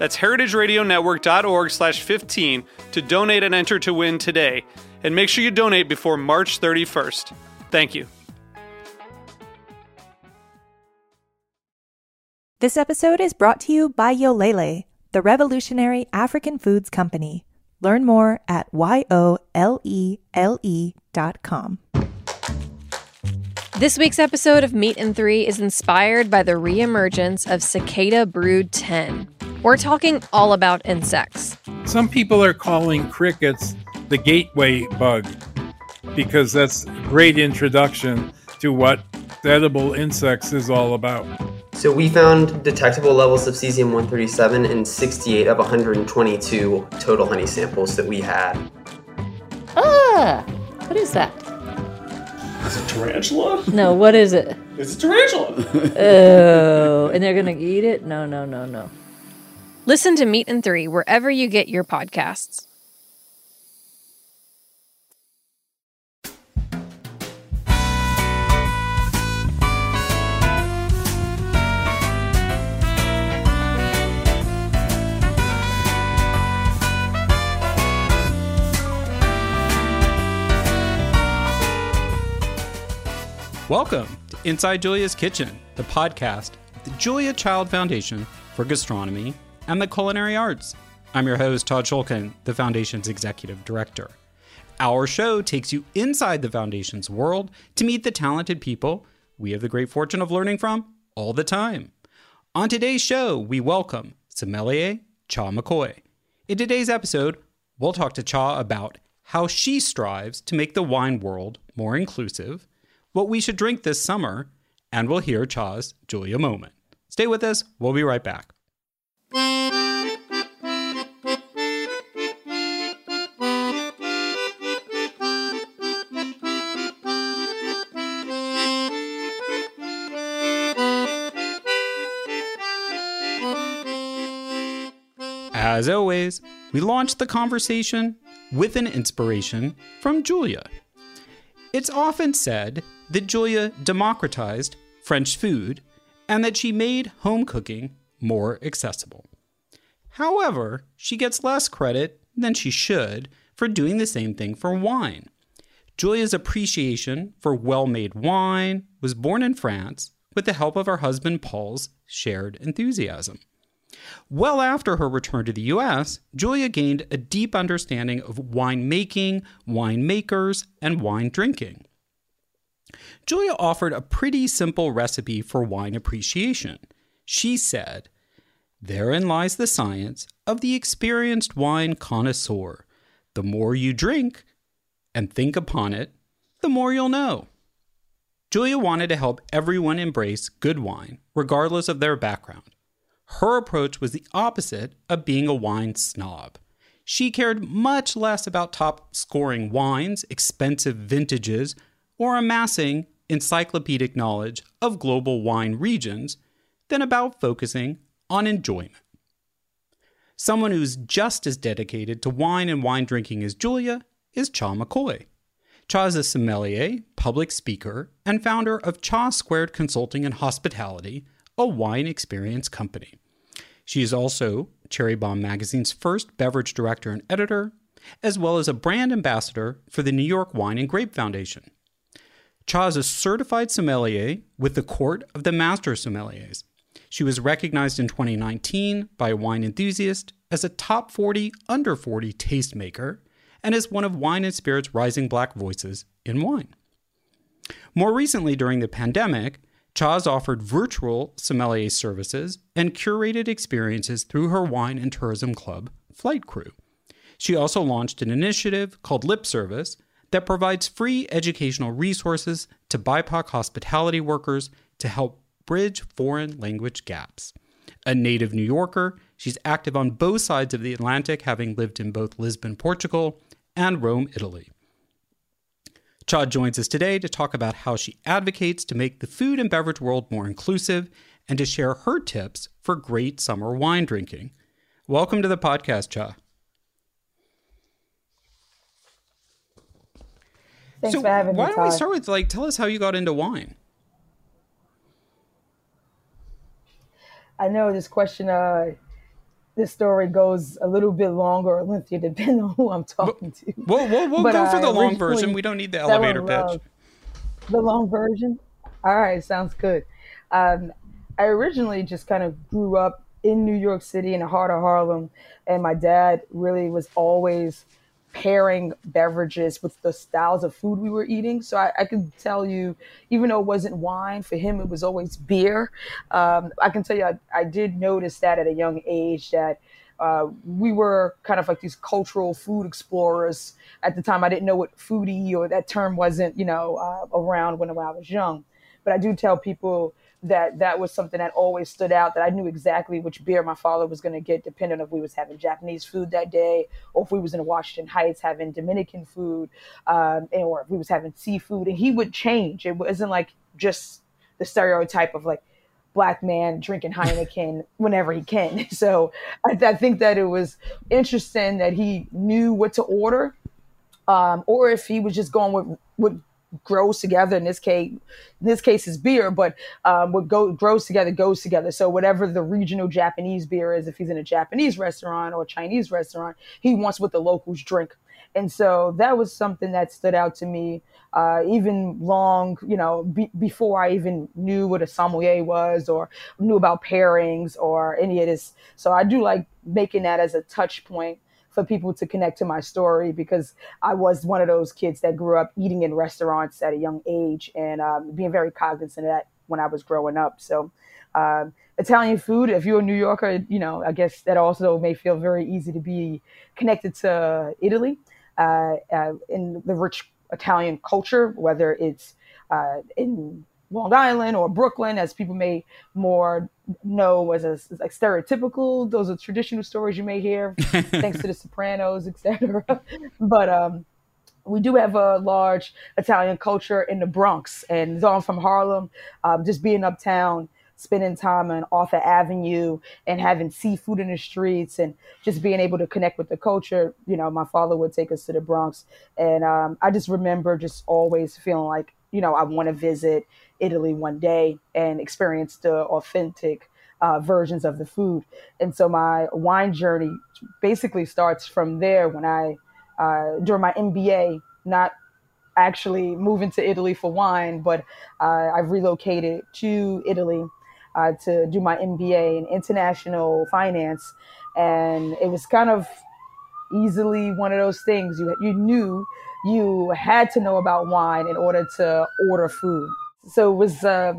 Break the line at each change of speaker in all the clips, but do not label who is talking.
That's heritageradionetwork.org slash 15 to donate and enter to win today. And make sure you donate before March 31st. Thank you.
This episode is brought to you by Yolele, the revolutionary African foods company. Learn more at Y-O-L-E-L-E dot com.
This week's episode of Meat and Three is inspired by the reemergence of Cicada Brood 10. We're talking all about insects.
Some people are calling crickets the gateway bug because that's a great introduction to what edible insects is all about.
So we found detectable levels of cesium-137 in 68 of 122 total honey samples that we had.
Ah, what is that?
Is it tarantula?
No, what is it?
It's a tarantula.
Oh, and they're gonna eat it? No, no, no, no.
Listen to Meat and Three wherever you get your podcasts.
Welcome to Inside Julia's Kitchen, the podcast of the Julia Child Foundation for Gastronomy and the Culinary Arts. I'm your host, Todd Schulkin, the Foundation's Executive Director. Our show takes you inside the Foundation's world to meet the talented people we have the great fortune of learning from all the time. On today's show, we welcome sommelier Cha McCoy. In today's episode, we'll talk to Cha about how she strives to make the wine world more inclusive what we should drink this summer, and we'll hear Cha's Julia moment. Stay with us, we'll be right back. As always, we launch the conversation with an inspiration from Julia. It's often said that Julia democratized French food and that she made home cooking more accessible. However, she gets less credit than she should for doing the same thing for wine. Julia's appreciation for well made wine was born in France with the help of her husband Paul's shared enthusiasm. Well after her return to the US, Julia gained a deep understanding of winemaking, winemakers, and wine drinking. Julia offered a pretty simple recipe for wine appreciation. She said, Therein lies the science of the experienced wine connoisseur. The more you drink and think upon it, the more you'll know. Julia wanted to help everyone embrace good wine, regardless of their background. Her approach was the opposite of being a wine snob. She cared much less about top scoring wines, expensive vintages, or amassing encyclopedic knowledge of global wine regions than about focusing on enjoyment. Someone who's just as dedicated to wine and wine drinking as Julia is Cha McCoy. Cha is a sommelier, public speaker, and founder of Cha Squared Consulting and Hospitality, a wine experience company. She is also Cherry Bomb Magazine's first beverage director and editor, as well as a brand ambassador for the New York Wine and Grape Foundation. Cha is a certified sommelier with the Court of the Master Sommeliers. She was recognized in 2019 by wine enthusiast as a top 40 under 40 tastemaker and is one of Wine and Spirit's rising black voices in wine. More recently, during the pandemic, Cha has offered virtual sommelier services and curated experiences through her wine and tourism club, Flight Crew. She also launched an initiative called Lip Service that provides free educational resources to BIPOC hospitality workers to help bridge foreign language gaps. A native New Yorker, she's active on both sides of the Atlantic, having lived in both Lisbon, Portugal, and Rome, Italy. Cha joins us today to talk about how she advocates to make the food and beverage world more inclusive and to share her tips for great summer wine drinking. Welcome to the podcast, Cha.
Thanks
so
for having
why
me.
Why don't we start with like tell us how you got into wine?
I know this question, uh, this story goes a little bit longer or lengthier depending on who I'm talking to.
We'll we'll, we'll go for
I
the long version. We don't need the elevator pitch.
The long version? All right, sounds good. Um, I originally just kind of grew up in New York City in the heart of Harlem, and my dad really was always pairing beverages with the styles of food we were eating. So I, I can tell you, even though it wasn't wine, for him it was always beer. Um, I can tell you, I, I did notice that at a young age that uh, we were kind of like these cultural food explorers. At the time, I didn't know what foodie or that term wasn't, you know, uh, around when, when I was young. But I do tell people that that was something that always stood out. That I knew exactly which beer my father was going to get, depending if we was having Japanese food that day, or if we was in Washington Heights having Dominican food, um, and- or if we was having seafood. And he would change. It wasn't like just the stereotype of like black man drinking Heineken whenever he can. So I, I think that it was interesting that he knew what to order, um, or if he was just going with what grows together. In this case, in this case is beer, but um, what go, grows together goes together. So whatever the regional Japanese beer is, if he's in a Japanese restaurant or a Chinese restaurant, he wants what the locals drink. And so that was something that stood out to me, uh, even long, you know, be- before I even knew what a sommelier was or knew about pairings or any of this. So I do like making that as a touch point for people to connect to my story because I was one of those kids that grew up eating in restaurants at a young age and um, being very cognizant of that when I was growing up. So um, Italian food, if you're a New Yorker, you know, I guess that also may feel very easy to be connected to Italy uh, uh, in the rich Italian culture, whether it's uh, in Long Island or Brooklyn, as people may more know as a as like stereotypical. Those are traditional stories you may hear, thanks to The Sopranos, etc. but um, we do have a large Italian culture in the Bronx, and so I'm from Harlem. Um, just being uptown, spending time on Arthur Avenue, and having seafood in the streets, and just being able to connect with the culture. You know, my father would take us to the Bronx, and um, I just remember just always feeling like, you know, I want to visit Italy one day and experience the authentic uh, versions of the food. And so my wine journey basically starts from there when I, uh, during my MBA, not actually moving to Italy for wine, but uh, I've relocated to Italy uh, to do my MBA in international finance. And it was kind of easily one of those things you, you knew you had to know about wine in order to order food. So it was uh,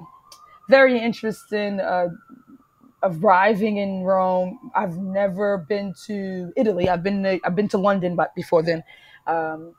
very interesting uh, arriving in Rome. I've never been to Italy. I've been to, I've been to London, but before then, um,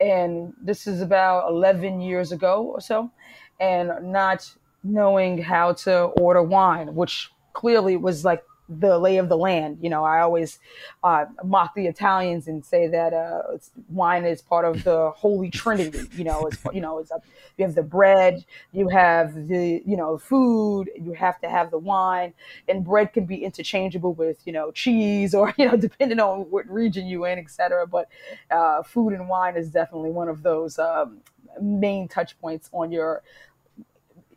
and this is about eleven years ago or so, and not knowing how to order wine, which clearly was like the lay of the land. You know, I always uh, mock the Italians and say that uh, it's, wine is part of the holy trinity. You know, it's you know, it's a, you have the bread, you have the you know food, you have to have the wine, and bread can be interchangeable with you know cheese or you know depending on what region you in, etc. But uh, food and wine is definitely one of those um, main touch points on your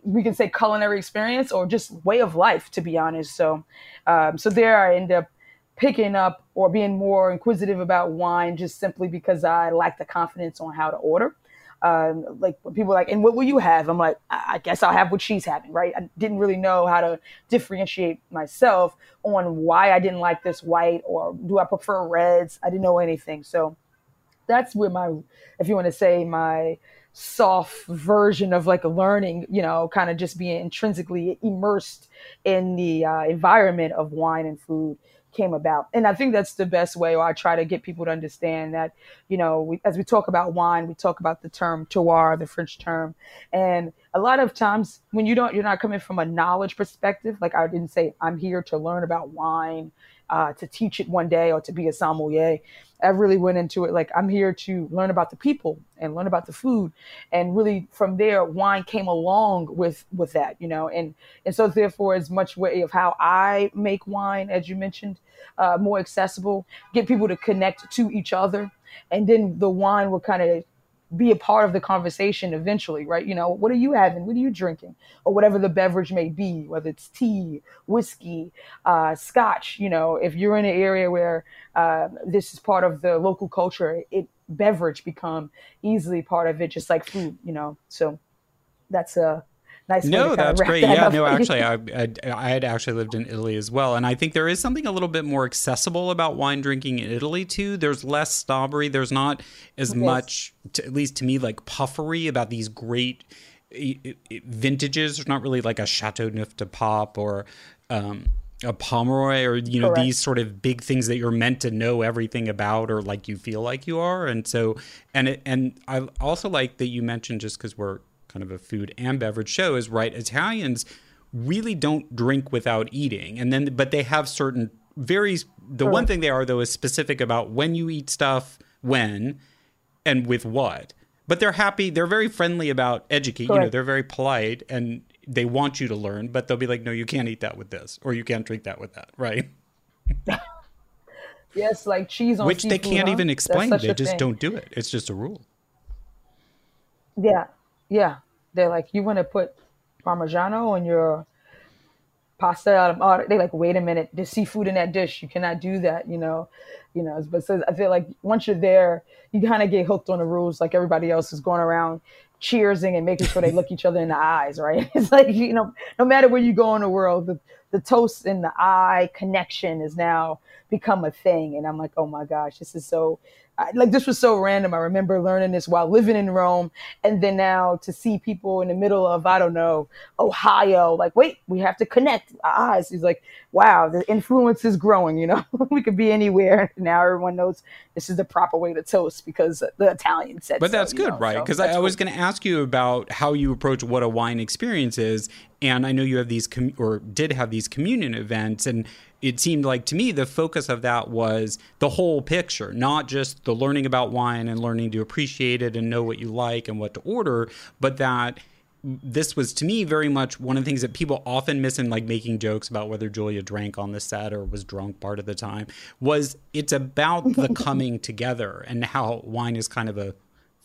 we can say culinary experience or just way of life, to be honest. So, um, so there I end up picking up or being more inquisitive about wine just simply because I lack the confidence on how to order. Um, like people like, and what will you have? I'm like, I I guess I'll have what she's having, right? I didn't really know how to differentiate myself on why I didn't like this white or do I prefer reds. I didn't know anything. So that's where my, if you want to say my soft version of like learning, you know, kind of just being intrinsically immersed in the uh, environment of wine and food came about. And I think that's the best way, or I try to get people to understand that, you know, we, as we talk about wine, we talk about the term terroir, the French term. And a lot of times when you don't, you're not coming from a knowledge perspective, like I didn't say, I'm here to learn about wine, uh, to teach it one day or to be a sommelier. I really went into it like I'm here to learn about the people and learn about the food, and really from there, wine came along with with that, you know, and and so therefore, as much way of how I make wine, as you mentioned, uh, more accessible, get people to connect to each other, and then the wine will kind of be a part of the conversation eventually, right? You know, what are you having? What are you drinking? Or whatever the beverage may be, whether it's tea, whiskey, uh, scotch. You know, if you're in an area where uh, this is part of the local culture, it beverage become easily part of it, just like food. You know, so that's a nice.
No, that's great. That yeah, no, actually, I, I, I had actually lived in Italy as well, and I think there is something a little bit more accessible about wine drinking in Italy too. There's less snobbery. There's not as yes. much, to, at least to me, like puffery about these great vintages. There's not really like a Châteauneuf-du-Pape or. Um, a Pomeroy or you know Correct. these sort of big things that you're meant to know everything about or like you feel like you are and so and it, and I also like that you mentioned just because we're kind of a food and beverage show is right Italians really don't drink without eating. And then but they have certain very the one thing they are though is specific about when you eat stuff when and with what. But they're happy they're very friendly about educate you know they're very polite and they want you to learn but they'll be like no you can't eat that with this or you can't drink that with that right?
Yes like cheese on
which
seafood,
they can't
huh?
even explain. they just thing. don't do it. It's just a rule.
Yeah yeah, they're like, you want to put Parmigiano on your pasta? Oh, they like, wait a minute, there's seafood in that dish. You cannot do that, you know, you know. But so I feel like once you're there, you kind of get hooked on the rules, like everybody else is going around cheersing and making sure they look each other in the eyes, right? It's like you know, no matter where you go in the world, the, the toast in the eye connection is now become a thing. And I'm like, oh my gosh, this is so I, like this was so random. I remember learning this while living in Rome, and then now to see people in the middle of I don't know Ohio, like wait, we have to connect eyes. He's like, wow, the influence is growing. You know, we could be anywhere now. Everyone knows this is the proper way to toast because the Italian said.
But that's
so,
good,
know?
right? Because so I, I, was going to ask you about how you approach what a wine experience is, and I know you have these com- or did have these communion events, and it seemed like to me the focus of that was the whole picture, not just the learning about wine and learning to appreciate it and know what you like and what to order, but that this was to me very much one of the things that people often miss in like making jokes about whether Julia drank on the set or was drunk part of the time was it's about the coming together and how wine is kind of a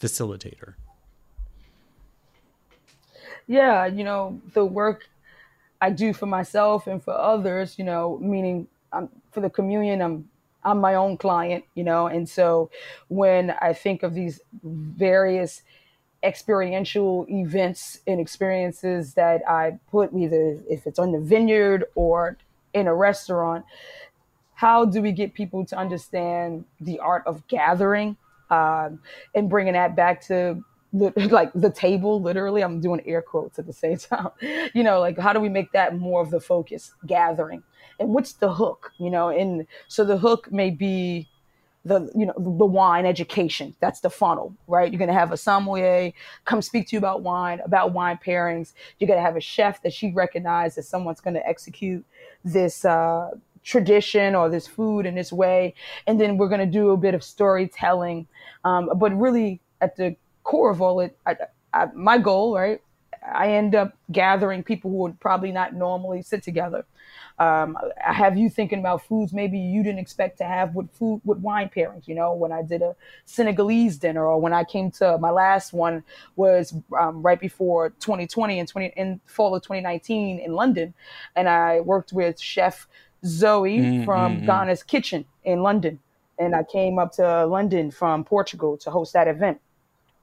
facilitator.
Yeah, you know, the work I do for myself and for others, you know, meaning I'm, for the communion, I'm I'm my own client, you know, and so when I think of these various experiential events and experiences that I put either if it's on the vineyard or in a restaurant, how do we get people to understand the art of gathering um, and bringing that back to like the table literally i'm doing air quotes at the same time. You know like how do we make that more of the focus? Gathering. And what's the hook you know? And so the hook may be the you know the wine education. That's the funnel right? You're going to have a sommelier come speak to you about wine about wine pairings. You're going to have a chef that she recognizes as someone's going to execute this uh, tradition or this food in this way. And then we're going to do a bit of storytelling um, but really at the core of all it, I, I, my goal, right? I end up gathering people who would probably not normally sit together. Um, I have you thinking about foods maybe you didn't expect to have with food with wine pairings. You know, when I did a Senegalese dinner, or when I came to my last one was um, right before 2020 and 20 in fall of 2019 in London, and I worked with Chef Zoe mm-hmm. from mm, Ghana's Kitchen in London, and I came up to London from Portugal to host that event.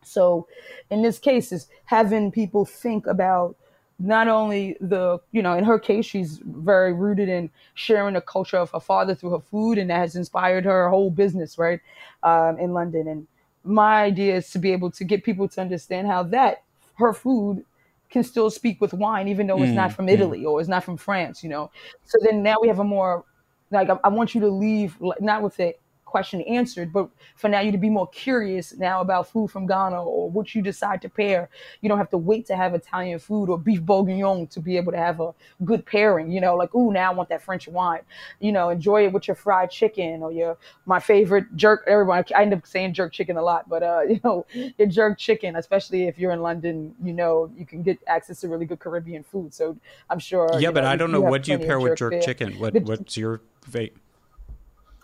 So in this case is having people think about not only the, you know, in her case, she's very rooted in sharing the culture of her father through her food, and that has inspired her whole business, right, um, in London. And my idea is to be able to get people to understand how that her food can still speak with wine, even though it's not
Mm,
from
mm.
Italy or it's not from France, you know. So then now we have a more like I, I want you to leave like, not with a question answered, but for now you to be more curious now about food from Ghana or what you decide to pair. You don't have to wait to have Italian food or beef bourguignon to be able to have a good pairing. You know, like ooh, now I want that French wine. You know, enjoy it with your fried chicken or your my favorite jerk. Everyone, I end up saying jerk chicken a lot, but uh, you know, your jerk chicken, especially if you're in London, you know, you can get access to really good Caribbean food. So I'm sure.
yeah, but
know,
I don't know what do you pair with jerk
there.
chicken. What what's your fate?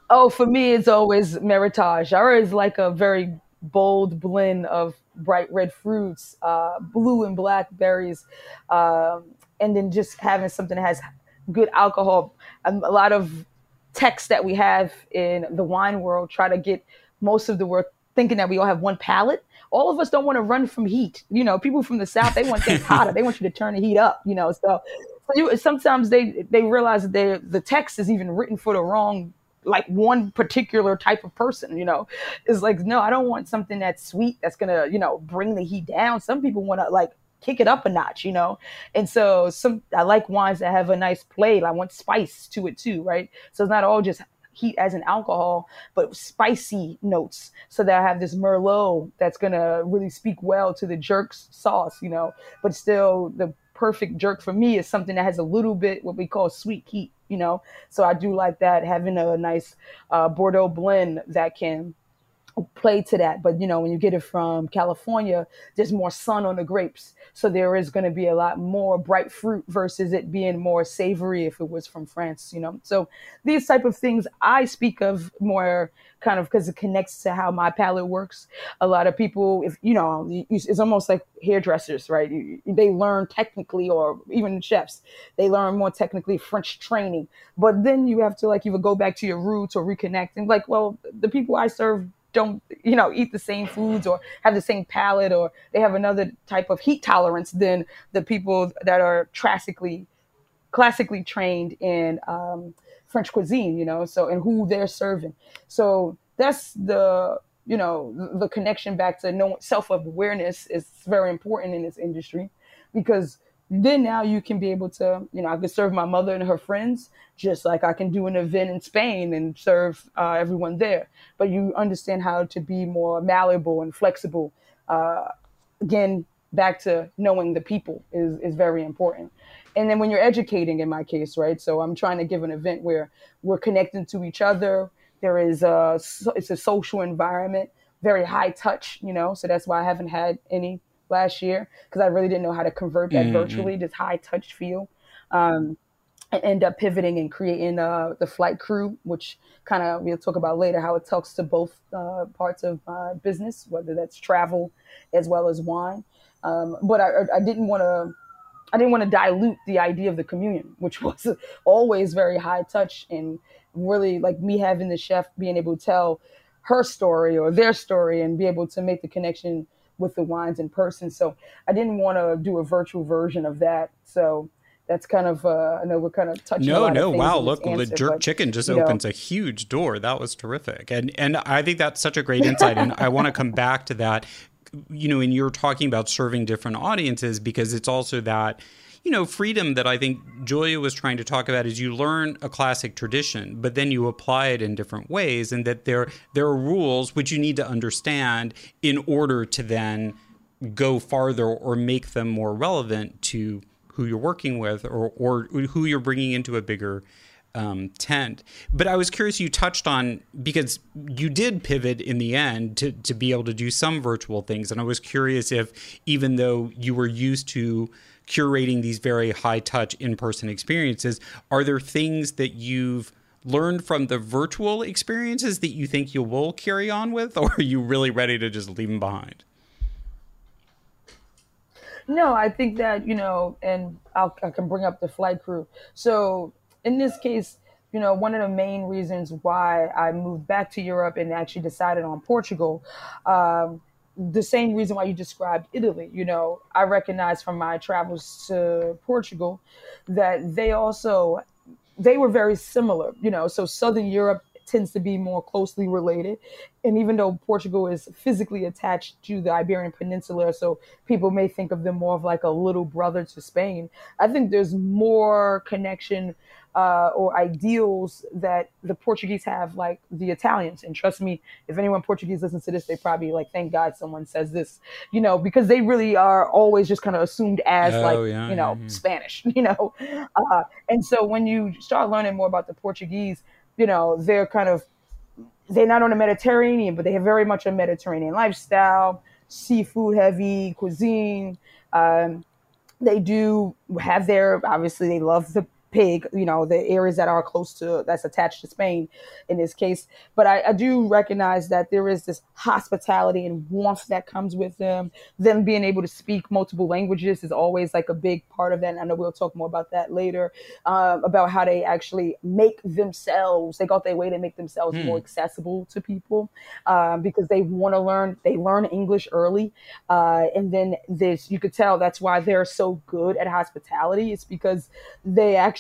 Oh, for me, it's always Meritage. Ours is like a very bold blend of bright red fruits, uh, blue and black berries, um, and then just having something that has good alcohol. Um, a lot of texts that we have in the wine world try to get most of the world thinking that we all have one palate. All of us don't want to run from heat. You know, people from the south they want things hotter. They want you to turn the heat up. You know, so, so you, sometimes they they realize that the text is even written for the wrong like one particular type of person, you know. It's like, no, I don't want something that's sweet that's gonna, you know, bring the heat down. Some people want to like kick it up a notch, you know. And so some I like wines that have a nice play. I want spice to it too, right? So it's not all just heat as an alcohol, but spicy notes. So that I have this Merlot that's gonna really speak well to the jerk sauce, you know, but still the perfect jerk for me is something that has a little bit what we call sweet heat, you know. So I do like that having a nice uh, Bordeaux blend that can play to that. But you know, when you get it from California, there's more sun on the grapes, so there is going to be a lot more bright fruit versus it being more savory if it was from France. You know, so these type of things I speak of more kind of because it connects to how my palate works. A lot of people, if you know, it's almost like hairdressers, right? They learn technically, or even chefs, they learn more technically French training. But then you have to like either go back to your roots or reconnect and like, well, the people I serve don't you know eat the same foods or have the same palate or they have another type of heat tolerance than the people that are classically classically trained in um, French cuisine, you know, so and who they're serving. So that's the you know the connection back to no self awareness is very important in this industry because then now you can be able to you know I could serve my mother and her friends just like I can do an event in Spain and serve uh, everyone there. But you understand how to be more malleable and flexible. Uh, again, back to knowing the people is is very important and then when you're educating in my case right so i'm trying to give an event where we're connecting to each other there is a it's a social environment very high touch you know so that's why i haven't had any last year because i really didn't know how to convert that
Mhm.
virtually this high touch feel um, I end up pivoting and creating uh, the flight crew, which kind of we'll talk about later how it talks to both uh, parts of my business, whether that's travel as well as wine. Um, but I, I didn't want to. I didn't want to dilute the idea of the communion, which was always very high touch and really like me having the chef being able to tell her story or their story and be able to make the connection with the wines in person. So I didn't want to do a virtual version of that. So that's kind of uh, I know we're kind of touching.
No, no, wow! Look, the jerk
but,
chicken just
you know,
opens a huge door. That was terrific, and and I think that's such a great insight. and I want to come back to that. You know, and you're talking about serving different audiences because it's also that you know freedom that I think Julia was trying to talk about is you learn a classic tradition, but then you apply it in different ways, and that there there are rules which you need to understand in order to then go farther or make them more relevant to who you're working with or, or who you're bringing into a bigger um, tent. But I was curious, you touched on because you did pivot in the end to, to be able to do some virtual things. And I was curious if, even though you were used to curating these very high touch in person experiences, are there things that you've learned from the virtual experiences that you think you will carry on with, or are you really ready to just leave them behind?
No, I think that you know, and I'll, I can bring up the flight crew. So in this case, you know, one of the main reasons why I moved back to Europe and actually decided on Portugal, um, the same reason why you described Italy. You know, I recognize from my travels to Portugal that they also they were very similar. You know, so Southern Europe tends to be more closely related. And even though Portugal is physically attached to the Iberian Peninsula, so people may think of them more of like a little brother to Spain, I think there's more connection uh, or ideals that the Portuguese have, like the Italians. And trust me, if anyone Portuguese listens to this, they probably like, thank God someone says this, you know, because they really are always just kind of assumed as
Oh,
like,
yeah,
you know,
yeah, yeah.
Spanish, you know. Uh, and so when you start learning more about the Portuguese, you know, they're kind of they're not on the Mediterranean, but they have very much a Mediterranean lifestyle, seafood heavy cuisine. Um, they do have their obviously they love the pig, you know, the areas that are close to that's attached to Spain in this case. But I, I do recognize that there is this hospitality and warmth that comes with them. Them being able to speak multiple languages is always like a big part of that. And I know we'll talk more about that later, uh, about how they actually make themselves, they got their way to make themselves more accessible to people um, because they want to learn, they learn English early. Uh, and then this, you could tell that's why they're so good at hospitality. It's because they actually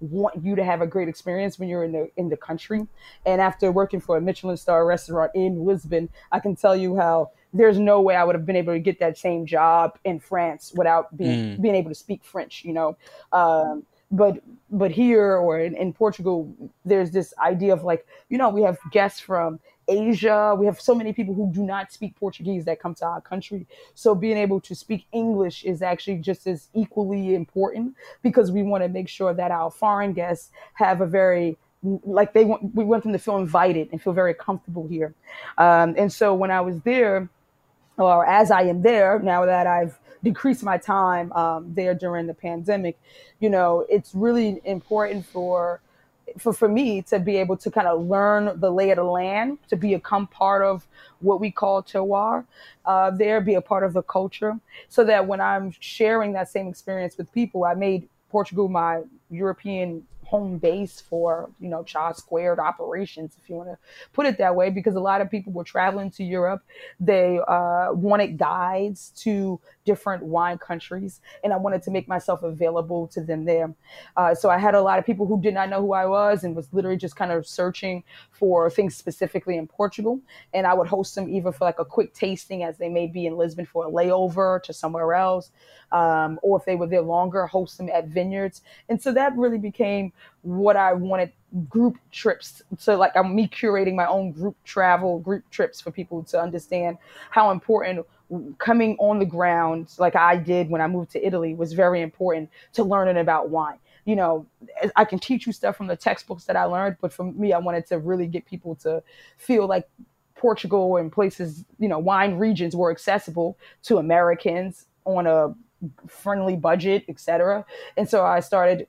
want you to have a great experience when you're in the in the country. And after working for a Michelin star restaurant in Lisbon, I can tell you how there's no way I would have been able to get that same job in France without being being able to speak French. You know. Um, but but here or in, in Portugal, there's this idea of like you know we have guests from Asia. We have so many people who do not speak Portuguese that come to our country. So being able to speak English is actually just as equally important because we want to make sure that our foreign guests have a very like they want we want them to feel invited and feel very comfortable here. Um, and so when I was there, or as I am there now that I've decreased my time um, there during the pandemic, you know, it's really important for for, for me to be able to kind of learn the lay of the land, to become part of what we call terroir uh, there, be a part of the culture, so that when I'm sharing that same experience with people, I made Portugal my European home base for you know Cha squared operations if you want to put it that way because a lot of people were traveling to europe. They uh, wanted guides to different wine countries and i wanted to make myself available to them there. Uh, so i had a lot of people who did not know who i was and was literally just kind of searching for things specifically in portugal. And i would host them either for like a quick tasting as they may be in lisbon for a layover to somewhere else um, or if they were there longer host them at vineyards. And so that really became what I wanted group trips. So like I'm me curating my own group travel, group trips for people to understand how important coming on the ground, like I did when I moved to Italy, was very important to learning about wine. You know, I can teach you stuff from the textbooks that I learned, but for me, I wanted to really get people to feel like Portugal and places, you know, wine regions were accessible to Americans on a friendly budget, etc. And so I started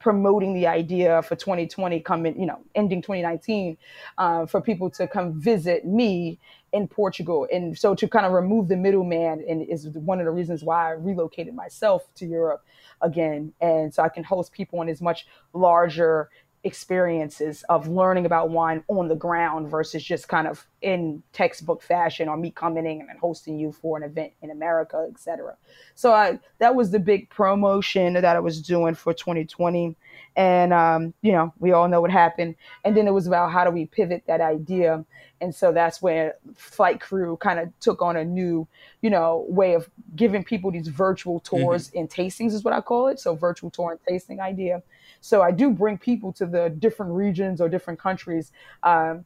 promoting the idea for 2020 coming, you know, ending 2019, uh, for people to come visit me in Portugal. And so to kind of remove the middleman and is one of the reasons why I relocated myself to Europe again. And so I can host people on as much larger experiences of learning about wine on the ground versus just kind of in textbook fashion or me coming in and hosting you for an event in America, etc. So I that was the big promotion that I was doing for 2020. And um, you know, we all know what happened. And then it was about how do we pivot that idea. And so that's where Flight Crew kind of took on a new, you know, way of giving people these virtual tours and tastings is what I call it. So virtual tour and tasting idea. So I do bring people to the different regions or different countries. Um,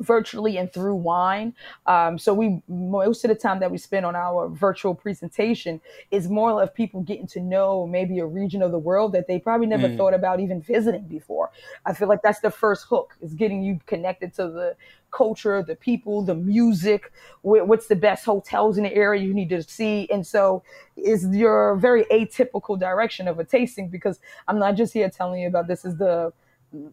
virtually and through wine. Um, so we most of the time that we spend on our virtual presentation is more of people getting to know maybe a region of the world that they probably never thought about even visiting before. I feel like that's the first hook is getting you connected to the culture, the people, the music, wh- what's the best hotels in the area you need to see. And so is your very atypical direction of a tasting because I'm not just here telling you about this is the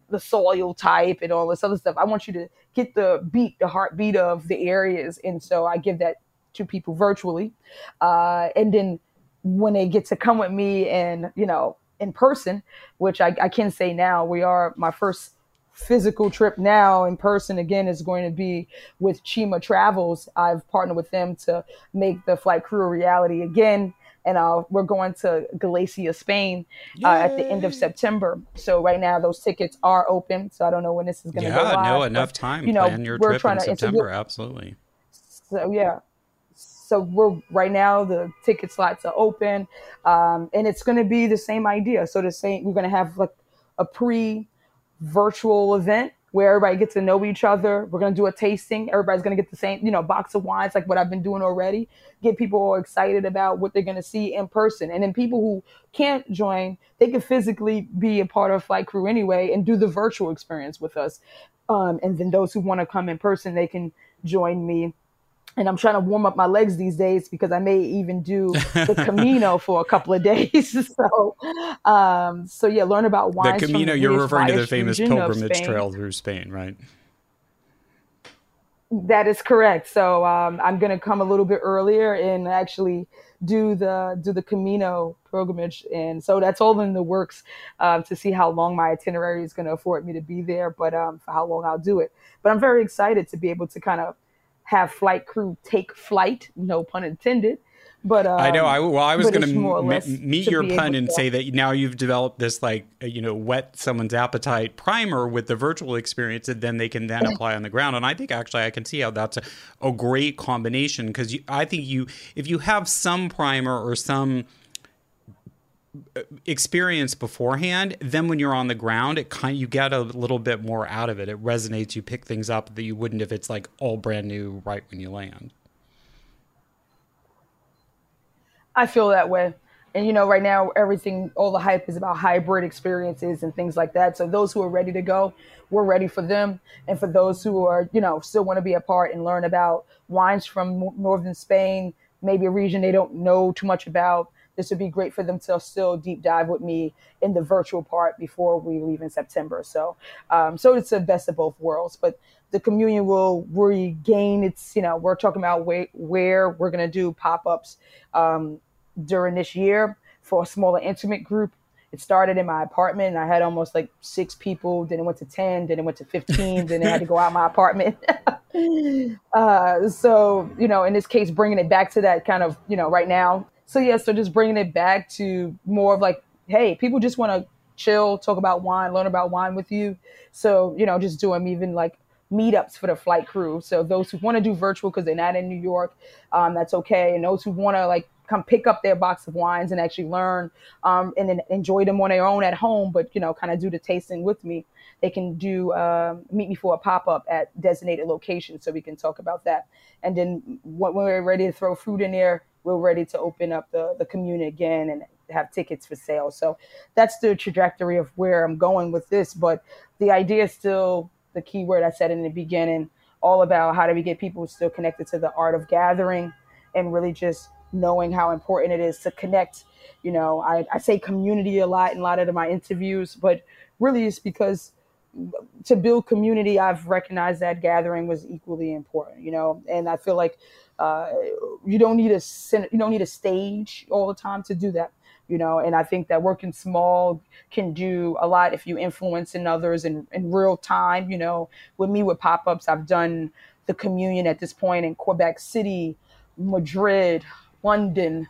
the soil type and all this other stuff. I want you to get the beat, the heartbeat of the areas. And so I give that to people virtually. Uh, and then when they get to come with me and, you know, in person, which I, I can say now, we are my first physical trip now in person again is going to be with Chima Travels. I've partnered with them to make the flight crew a reality again. And uh, we're going to Galicia, Spain, uh, at the end of September. So right now those tickets are open. So I don't know when this is going to
yeah,
go live.
no,
but,
enough time.
You know,
Plan your
we're
trip
trying
in
to
September. Absolutely.
so yeah so we're right now the ticket slots are open um, and it's going to be the same idea so the same we're going to have like a pre virtual event where everybody gets to know each other. We're to do a tasting. Everybody's to get the same you know box of wines like what i've been doing already. Get people excited about what they're to see in person. And then people who can't join they can physically be a part of flight crew anyway and do the virtual experience with us. Um, and then those who want to come in person they can join me and I'm trying to warm up my legs these days because I may even do the Camino for a couple of days. so, um, so yeah, learn about why The
Camino, you're referring to the famous pilgrimage trail through Spain, right?
That is correct. So um, I'm going to come a little bit earlier and actually do the do the Camino pilgrimage, and so that's all in the works um, to see how long my itinerary is going to afford me to be there, but um, for how long I'll do it. But I'm very excited to be able to kind of have flight crew take flight, no pun intended. But um,
I know. I well, I was going
it's
to
more or less
meet your pun and
to-
say that now you've developed this like uh, you know whet someone's appetite primer with the virtual experience, and then they can then apply on the ground. And I think actually I can see how that's a, a great combination because I think you if you have some primer or some experience beforehand then when you're on the ground it kind you get a little bit more out of it it resonates you pick things up that you wouldn't if it's like all brand new right when you land
I feel that way. And you know, right now everything, all the hype is about hybrid experiences and things like that. So those who are ready to go, we're ready for them. And for those who are, you know, still want to be a part and learn about wines from northern Spain, maybe a region they don't know too much about, this would be great for them to still deep dive with me in the virtual part before we leave in September. So, um, so it's the best of both worlds. But the communion will regain its, you know, we're talking about where, where we're going to do pop ups um, during this year for a smaller intimate group. It started in my apartment and I had almost like six people. Then it went to 10, then it went to 15, then I had to go out my apartment. uh, so, you know, in this case, bringing it back to that kind of, you know, right now. So, yeah, so just bringing it back to more of like, hey, people just want to chill, talk about wine, learn about wine with you. So, you know, just doing even like meetups for the flight crew. So those who want to do virtual because they're not in New York, um, that's okay. And those who want to like come pick up their box of wines and actually learn um, and then enjoy them on their own at home, but you know, kind of do the tasting with me. They can do um, meet me for a pop up at designated locations, so we can talk about that. And then when we're ready to throw food in there, we're ready to open up the the community again and have tickets for sale. So that's the trajectory of where I'm going with this. But the idea is still the key word I said in the beginning, all about how do we get people still connected to the art of gathering and really just knowing how important it is to connect. You know, I, I say community a lot in a lot of my interviews, but really it's because to build community, I've recognized that gathering was equally important, you know, and I feel like uh, you don't need a you don't need a stage all the time to do that, you know, and I think that working small can do a lot if you influence in others in, in real time, you know, with me with pop-ups, I've done the communion at this point in Quebec City, Madrid, London,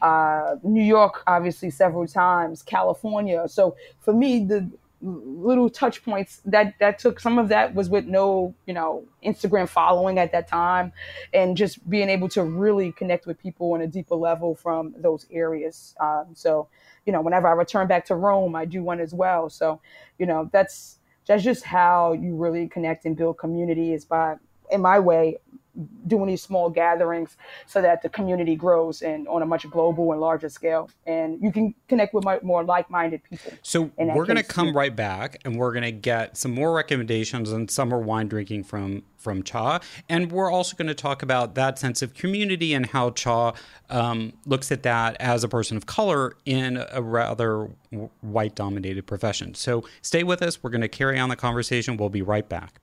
uh, New York, obviously several times, California. So for me, the little touch points that that took some of that was with no you know instagram following at that time and just being able to really connect with people on a deeper level from those areas. Um, so you know whenever i return back to rome i do one as well. So you know that's that's just how you really connect and build community is by in my way doing these small gatherings so that the community grows and on a much global and larger scale and you can connect with more like-minded people
So we're going to come right back, and we're going to get some more recommendations on summer wine drinking from from Cha, and we're also going to talk about that sense of community and how Cha um, looks at that as a person of color in a rather white dominated profession. So stay with us. We're going to carry on the conversation. We'll be right back.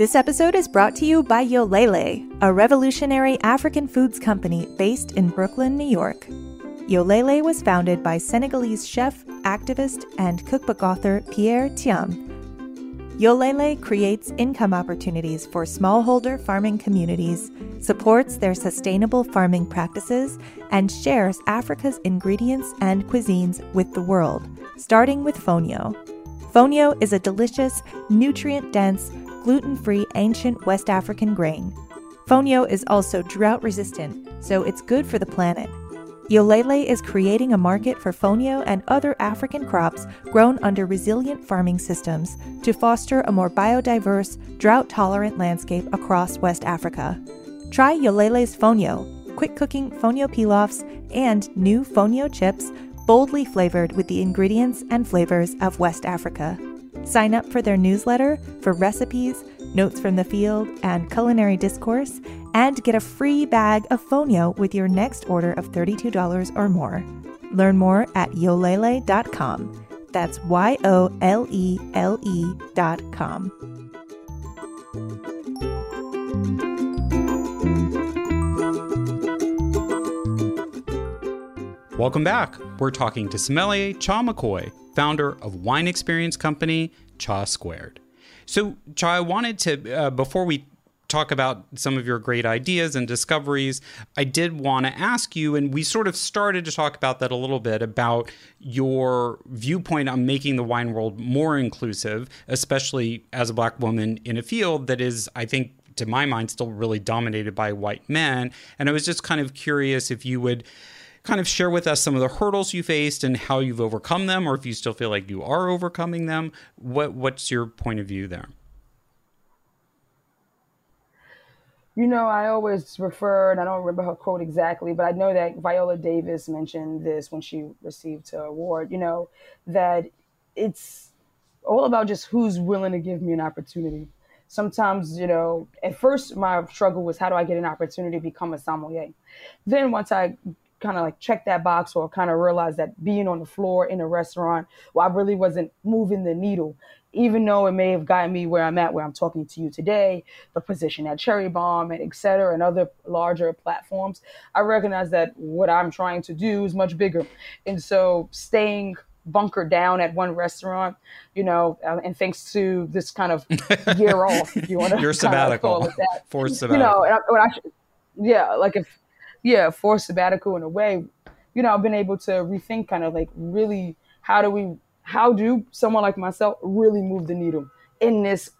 This episode is brought to you by Yolele, a revolutionary African foods company based in Brooklyn, New York. Yolele was founded by Senegalese chef activist and cookbook author Pierre Thiam. Yolele creates income opportunities for smallholder farming communities, supports their sustainable farming practices, and shares Africa's ingredients and cuisines with the world, starting with fonio. Fonio is a delicious, nutrient dense, gluten free ancient West African grain. Fonio is also drought resistant, so it's good for the planet. Yolele is creating a market for fonio and other African crops grown under resilient farming systems to foster a more biodiverse, drought tolerant landscape across West Africa. Try Yolele's fonio, quick cooking fonio pilafs, and new fonio chips, boldly flavored with the ingredients and flavors of West Africa. Sign up for their newsletter for recipes, notes from the field, and culinary discourse, and get a free bag of fonio with your next order of $32 or more. Learn more at yolele.com. That's Y O L E L E.com.
Welcome back. We're talking to Sommelier Cha McCoy, founder of wine experience company Cha Squared. So, Cha, I wanted to, uh, before we talk about some of your great ideas and discoveries, I did want to ask you, and we sort of started to talk about that a little bit about your viewpoint on making the wine world more inclusive, especially as a black woman in a field that is, I think, to my mind, still really dominated by white men. And I was just kind of curious if you would kind of share with us some of the hurdles you faced and how you've overcome them, or if you still feel like you are overcoming them. What What's your point of view there?
You know, I always refer, and I don't remember her quote exactly, but I know that Viola Davis mentioned this when she received her award, you know, that it's all about just who's willing to give me an opportunity. Sometimes, you know, at first my struggle was how do I get an opportunity to become a sommelier? Then once I kind of like check that box or kind of realize that being on the floor in a restaurant, well, I really wasn't moving the needle. Even though it may have gotten me where I'm at, where I'm talking to you today, the position at Cherry Bombe and et cetera, and other larger platforms, I recognize that what I'm trying to do is much bigger. And so staying bunkered down at one restaurant, you know, uh, and thanks to this kind of year off, if you want to
your sabbatical,
call it that,
forced
sabbatical. You know, and I, when I, yeah, like if yeah, forced sabbatical in a way, you know, I've been able to rethink kind of like really how do we how do someone like myself really move the needle in this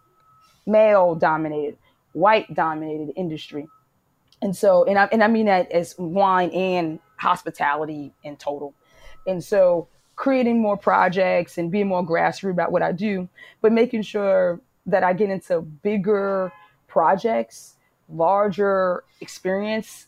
male dominated, white dominated industry. And so and I and I mean that as wine and hospitality in total. And so creating more projects and being more grassroots about what I do, but making sure that I get into bigger projects, larger experience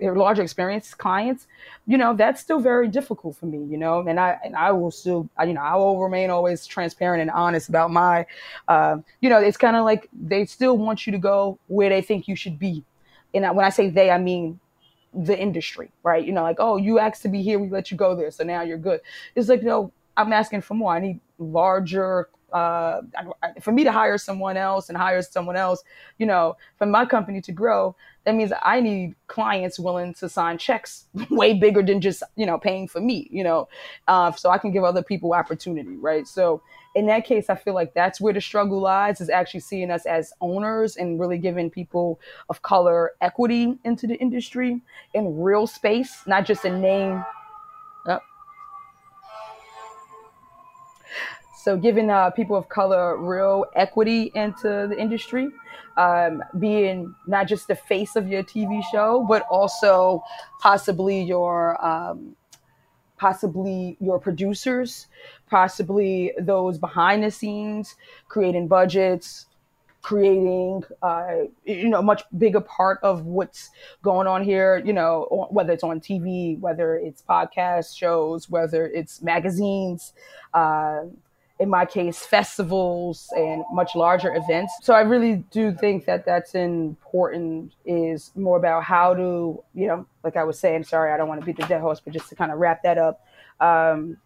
larger experience clients, you know, that's still very difficult for me, you know, and I, and I will still, you know, I will remain always transparent and honest about my, uh, you know, it's kind of like they still want you to go where they think you should be. And when I say they, I mean the industry, right? You know, like, oh, you asked to be here, we let you go there, so now you're good. It's like, no, I'm asking for more. I need larger uh, for me to hire someone else and hire someone else, you know, for my company to grow, that means I need clients willing to sign checks way bigger than just, you know, paying for me, you know, uh, so I can give other people opportunity, right? So in that case, I feel like that's where the struggle lies is actually seeing us as owners and really giving people of color equity into the industry in real space, not just a name So giving uh, people of color real equity into the industry, um, being not just the face of your TV show, but also possibly your um, possibly your producers, possibly those behind the scenes, creating budgets, creating uh, you know much bigger part of what's going on here you know whether it's on tv whether it's podcast shows whether it's magazines uh, in my case, festivals and much larger events. So I really do think that that's important is more about how to, you know, like I was saying, sorry, I don't want to be the dead horse, but just to kind of wrap that up. Um,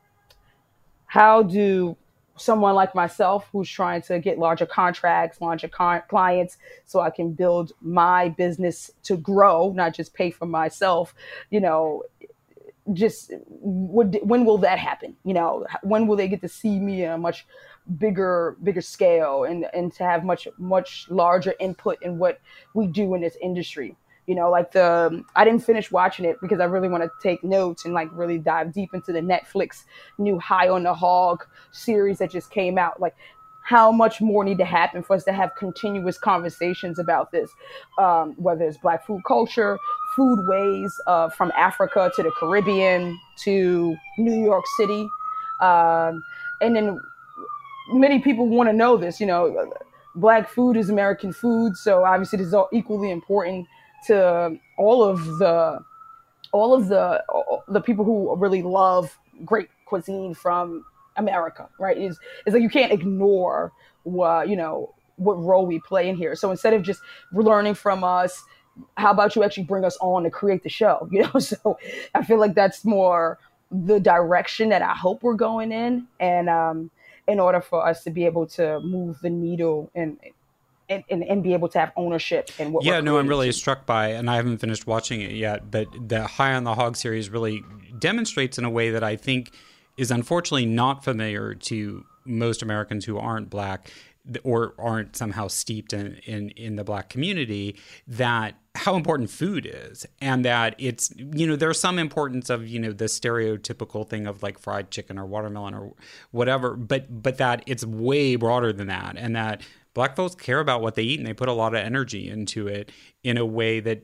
how do someone like myself who's trying to get larger contracts, larger con- clients, so I can build my business to grow, not just pay for myself, you know, just would when will that happen? You know, when will they get to see me in a much bigger bigger scale and and to have much much larger input in what we do in this industry? You know, like the I didn't finish watching it because I really want to take notes and like really dive deep into the Netflix new High on the Hog series that just came out. Like how much more need to happen for us to have continuous conversations about this, um, whether it's Black food culture, food ways uh, from Africa to the Caribbean to New York City, um, and then many people want to know this. You know, Black food is American food, so obviously this is all equally important to all of the all of the the people who really love great cuisine from America, right? Is is like you can't ignore what you know what role we play in here. So instead of just learning from us, how about you actually bring us on to create the show? You know, so I feel like that's more the direction that I hope we're going in, and um, in order for us to be able to move the needle and and, and, and, be able to have ownership and what
yeah no i'm really struck by and i haven't finished watching it yet but the high on the hog series really demonstrates in a way that i think is unfortunately not familiar to most Americans who aren't black or aren't somehow steeped in, in, in the black community that how important food is and that it's you know there's some importance of you know the stereotypical thing of like fried chicken or watermelon or whatever but but that it's way broader than that and that black folks care about what they eat and they put a lot of energy into it in a way that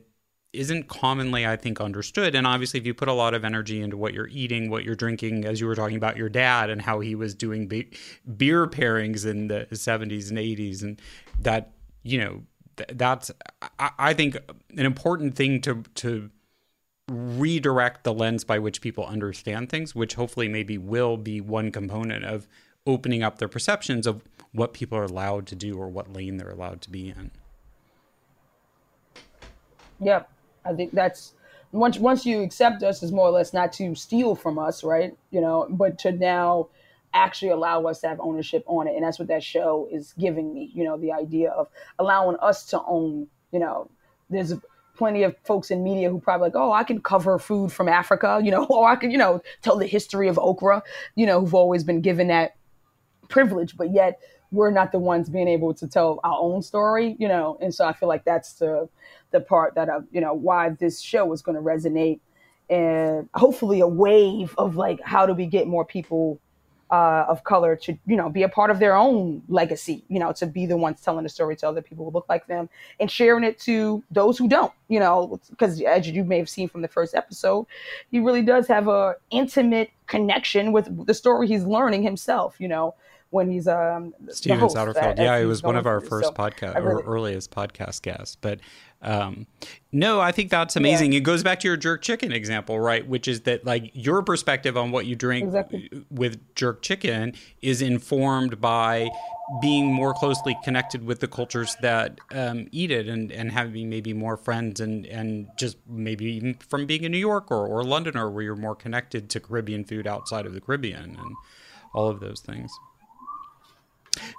isn't commonly, I think, understood. And obviously, if you put a lot of energy into what you're eating, what you're drinking, as you were talking about your dad and how he was doing be- beer pairings in the 70s and 80s, and that, you know, th- that's, I-, I think, an important thing to, to, redirect the lens by which people understand things, which hopefully maybe will be one component of opening up their perceptions of what people are allowed to do or what lane they're allowed to be in.
Yep. I think that's once once you accept us is more or less not to steal from us, right? You know, but to now actually allow us to have ownership on it, and that's what that show is giving me. You know, the idea of allowing us to own. You know, there's plenty of folks in media who probably like, oh, I can cover food from Africa, you know, or I can, you know, tell the history of okra, you know, who've always been given that privilege, but yet we're not the ones being able to tell our own story, you know. And so I feel like that's the the part that I, you know, why this show is going to resonate, and hopefully a wave of like how do we get more people uh, of color to you know be a part of their own legacy, you know, to be the ones telling the story to other people who look like them and sharing it to those who don't, you know, because as you may have seen from the first episode, he really does have a intimate connection with the story he's learning himself, you know when he's um
Stephen Satterfield. Yeah, he was one of our first so podcast really, or earliest podcast guests. But um no, I think that's amazing. Yeah. It goes back to your jerk chicken example, right? Which is that like your perspective on what you drink exactly. with jerk chicken is informed by being more closely connected with the cultures that um, eat it and, and having maybe more friends and, and just maybe even from being in New York or, or London or where you're more connected to Caribbean food outside of the Caribbean and all of those things.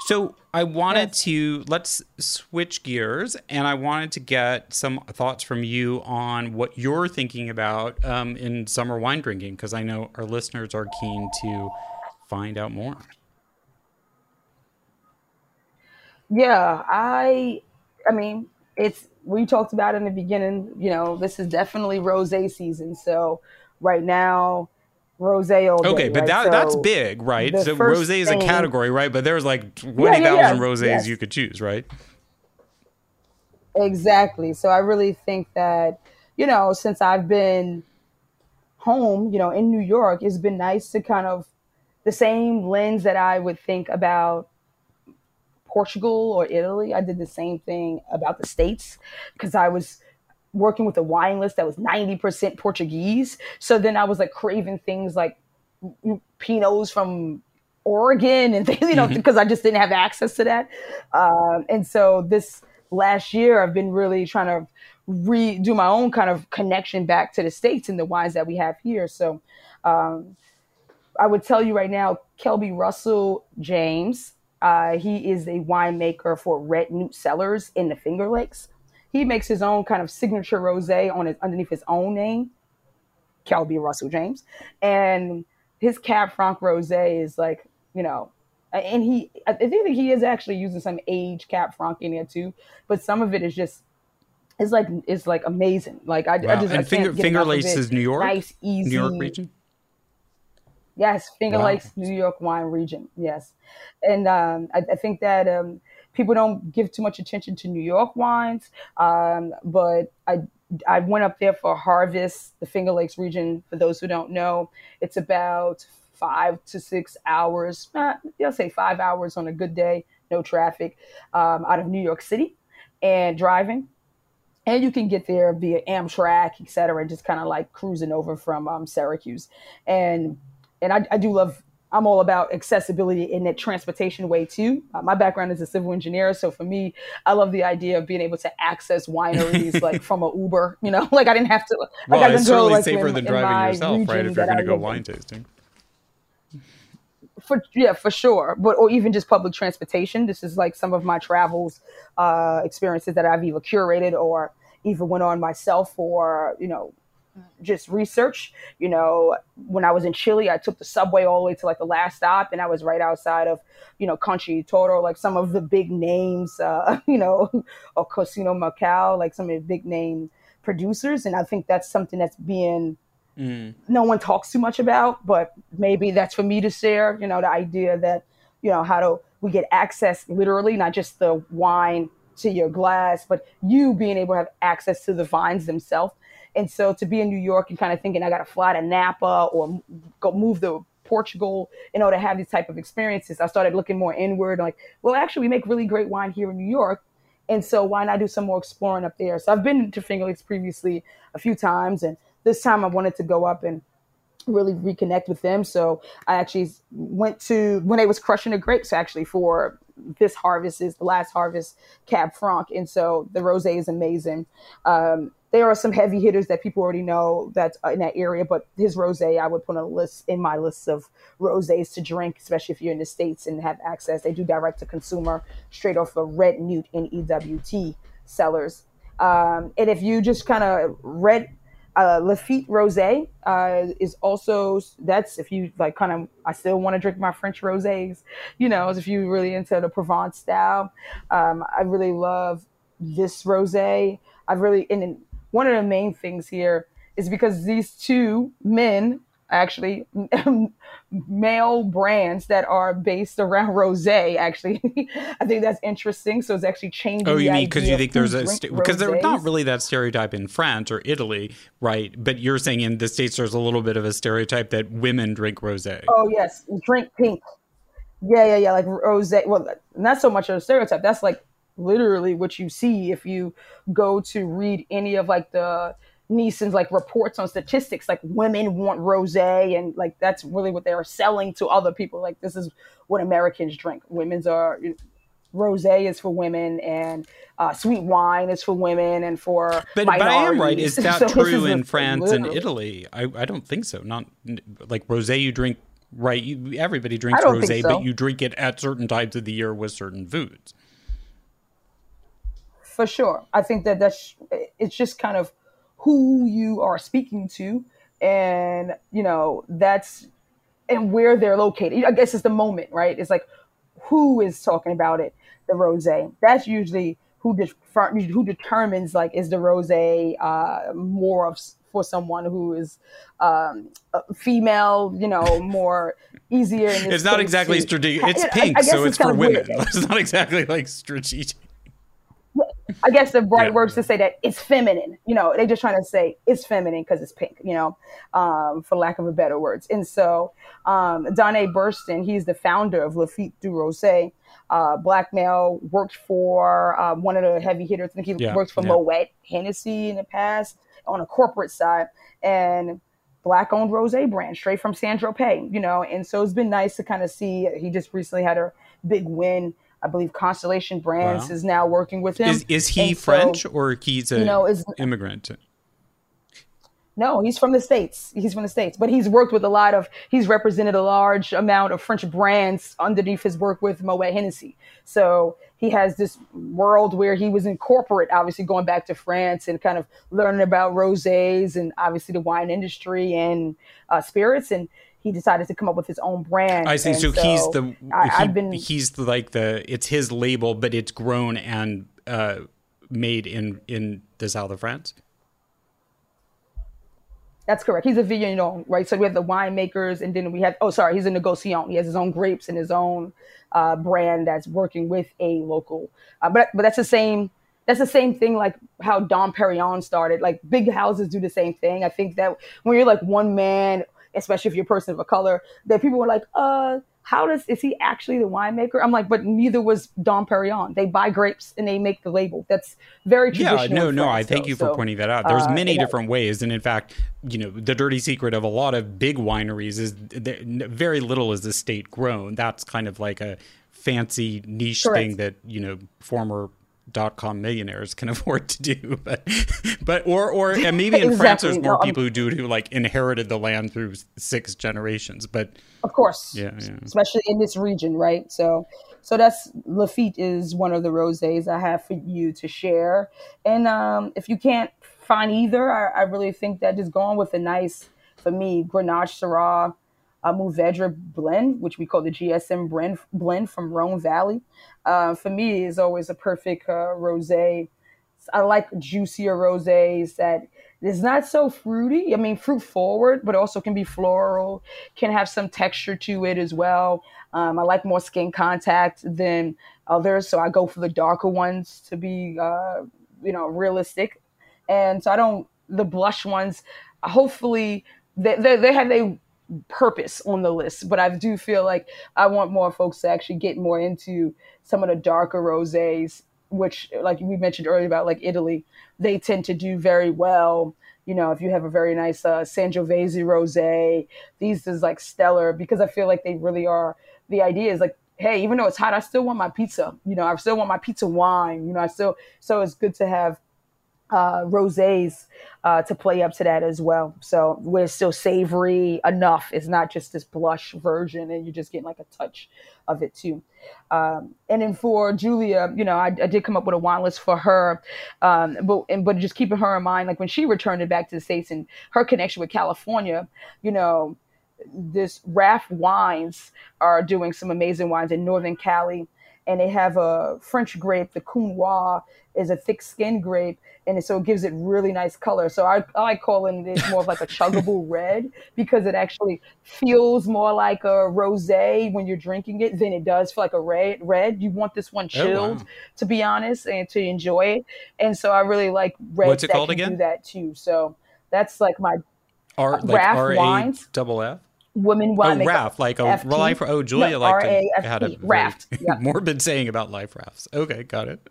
So I wanted yes. to let's switch gears, and I wanted to get some thoughts from you on what you're thinking about um, in summer wine drinking, because I know our listeners are keen to find out more.
Yeah, I, I mean, it's we talked about in the beginning. You know, this is definitely rosé season, so right now rose all
Okay, but
right?
that
so
that's big, right? So rose is a category, right? But there's like twenty thousand yeah, yeah, roses yes. you could choose, right?
Exactly. So I really think that you know, since I've been home, you know, in New York, it's been nice to kind of the same lens that I would think about Portugal or Italy. I did the same thing about the States because I was working with a wine list that was 90% Portuguese. So then I was like craving things like Pinots from Oregon and things, you know, because mm-hmm. I just didn't have access to that. Um, and so this last year, I've been really trying to redo my own kind of connection back to the States and the wines that we have here. So um, I would tell you right now, Kelby Russell James, uh, he is a winemaker for Red Newt Cellars in the Finger Lakes he makes his own kind of signature rosé on his underneath his own name. Kelby Russell James, and his Cab Franc Rosé is like you know, and he I think that he is actually using some age Cab Franc in there too, but some of it is just. It's like it's like amazing. Like I,
Wow.
I just I
Finger, Finger Lakes is New York?
Nice, easy.
New York region?
Yes, Finger
Wow.
Lakes, New York wine region. Yes, and um, I, I think that um, people don't give too much attention to New York wines, um, but I I went up there for harvest, the Finger Lakes region. For those who don't know, it's about five to six hours. Uh, I'll say five hours on a good day, no traffic, um, out of New York City, and driving and you can get there via Amtrak, et cetera, just kind of like cruising over from um, Syracuse. And and I, I do love. I'm all about accessibility in that transportation way too. Uh, my background is a civil engineer, so for me, I love the idea of being able to access wineries like from a Uber. You know, like I didn't have to. Like
Well,
I can
it's
go,
certainly
like,
safer
in-
than
in
driving yourself, right? If you're going to go
in.
wine tasting.
for yeah for sure but or even just public transportation this is like some of my travels uh experiences that i've either curated or either went on myself or you know just research you know when i was in chile i took the subway all the way to like the last stop and i was right outside of you know Concha y Toro like some of the big names uh you know or Cousiño Macul like some of the big name producers and i think that's something that's being
Mm.
no one talks too much about, but maybe that's for me to share. You know, the idea that, you know, how do we get access literally, not just the wine to your glass, but you being able to have access to the vines themselves. And so to be in New York and kind of thinking I got to fly to Napa or go move to Portugal in order to have these type of experiences, I started looking more inward. Like, well, actually, we make really great wine here in New York. And so why not do some more exploring up there? So I've been to Finger Lakes previously a few times, and this time I wanted to go up and really reconnect with them. So I actually went to when they was crushing the grapes actually for this harvest is the last harvest Cab Franc, and so the rosé is amazing. Um, there are some heavy hitters that people already know that's in that area, but his rosé I would put on a list in my list of rosés to drink, especially if you're in the states and have access. They do direct to consumer straight off of Red Newt and EWT sellers. Um, and if you just kind of red uh, La Fête Rosé uh, is also that's if you like kind of I still want to drink my French rosés, you know, if you really into the Provence style. Um, I really love this rosé. I've really and one of the main things here is because these two men actually male brands that are based around rosé actually i think that's interesting so it's actually changing
Oh, you mean because you think there's a st- because there's not really that stereotype in France or Italy, right? But you're saying in the states there's a little bit of a stereotype that women drink rosé.
Oh yes, drink pink. Yeah, yeah, yeah. Like rose. Well, not so much of a stereotype. That's like literally what you see if you go to read any of like the Nielsen's like reports on statistics. Like women want rose, and like that's really what they're selling to other people. Like this is what Americans drink. Women's are rose is for women, and uh, sweet wine is for women, and for
But, but I am right. Is that
So
true
is
in France and. Italy? I, I don't think so. Not like rosé. You drink right. You, everybody drinks rosé,
so.
but you drink it at certain times of the year with certain foods.
For sure. I think that that's it's just kind of who you are speaking to, and you know that's and where they're located. I guess it's the moment, right? It's like who is talking about it. The rose. That's usually who de- who determines like is the rose uh, more of for someone who is um, female, you know, more easier. In
It's not exactly strategic. It's
I- I
pink, so it's,
kind
for women.
weird.
It's not exactly like strategic.
I guess the right
Yeah.
words to say that it's feminine. You know, they're just trying to say it's feminine because it's pink. You know, um, for lack of a better words. And so, um, Donae Burston, he's the founder of La Fête du Rosé. Uh, black male worked for um, one of the heavy hitters. I think he
Yeah,
worked for
yeah.
Moet Hennessy in the past on a corporate side, and black owned rose brand straight from San Tropez. You know, and so it's been nice to kind of see. He just recently had a big win. I believe Constellation Brands
Wow.
is now working with him.
Is is he
And so-
French or he's a
you know, is-
immigrant?
No, he's from the states. He's from the states, but he's worked with a lot of. He's represented a large amount of French brands underneath his work with Moet Hennessy. So he has this world where he was in corporate, obviously going back to France and kind of learning about rosés and obviously the wine industry and uh, spirits and he decided to come up with his own brand.
I see. So,
And
he's the
I,
he-
have been
he's the, like the it's his label, but it's grown and uh, made in in the south of France.
That's correct. He's a vigneron, right? So we have the winemakers, and then we have oh, sorry, he's a negociant. He has his own grapes and his own uh, brand that's working with a local. Uh, but but that's the same. That's the same thing like how Dom Perignon started. Like big houses do the same thing. I think that when you're like one man, especially if you're a person of a color, that people were like, uh, how does is he actually the winemaker? I'm like, but neither was Dom Perignon. They buy grapes and they make the label. That's very traditional.
Yeah, no, no. I thank you for
So,
pointing that out. There's
uh,
many
yeah.
different ways, and in fact, you know, the dirty secret of a lot of big wineries is that very little is estate grown. That's kind of like a fancy niche
Correct.
thing that you know former dot com millionaires can afford to do but but or or and maybe in france there's more
No,
people who do it who like inherited the land through six generations but
Of course.
yeah yeah
especially in this region, right? So, so that's La Fête is one of the rosés I have for you to share. And um, if you can't find either, I, I really think that just going with a nice, for me, Grenache Syrah, uh, Mourvedre blend, which we call the GSM blend, blend from Rhone Valley, uh, for me is always a perfect uh, rosé. I like juicier rosés that is not so fruity. I mean, fruit forward, but also can be floral, can have some texture to it as well. Um, I like more skin contact than others, so I go for the darker ones to be, uh, you know, realistic. And so I don't the blush ones. Hopefully, they they, they have a purpose on the list, but I do feel like I want more folks to actually get more into some of the darker rosés, which, like we mentioned earlier about like Italy, they tend to do very well. You know, if you have a very nice uh, Sangiovese rosé, these is like stellar because I feel like they really are. The idea is like, hey, even though it's hot, I still want my pizza. You know, I still want my pizza wine. You know, I still so it's good to have uh, rosés uh, to play up to that as well. So we're still savory enough. It's not just this blush version, and you're just getting like a touch of it too. Um, and then for Julia, you know, I, I did come up with a wine list for her, um, but and but just keeping her in mind, like when she returned it back to the states and her connection with California, you know, this Raft Wines are doing some amazing wines in Northern Cali, and they have a French grape. The Counoise is a thick skinned grape, and so it gives it really nice color. So I, I like calling it more of like a chuggable red because it actually feels more like a rosé when you're drinking it than it does feel like a red. Red, you want this one
Oh, wow.
chilled, to be honest, and to enjoy it. And so I really like reds
What's it
that
called again?
do that too. So that's like my
r like r a
wines.
double f
women
Oh,
winemaker.
raft, like a life. Oh, Julia
No, R-A-F-T,
had a
raft. Yeah.
morbid saying about life rafts. Okay, got it.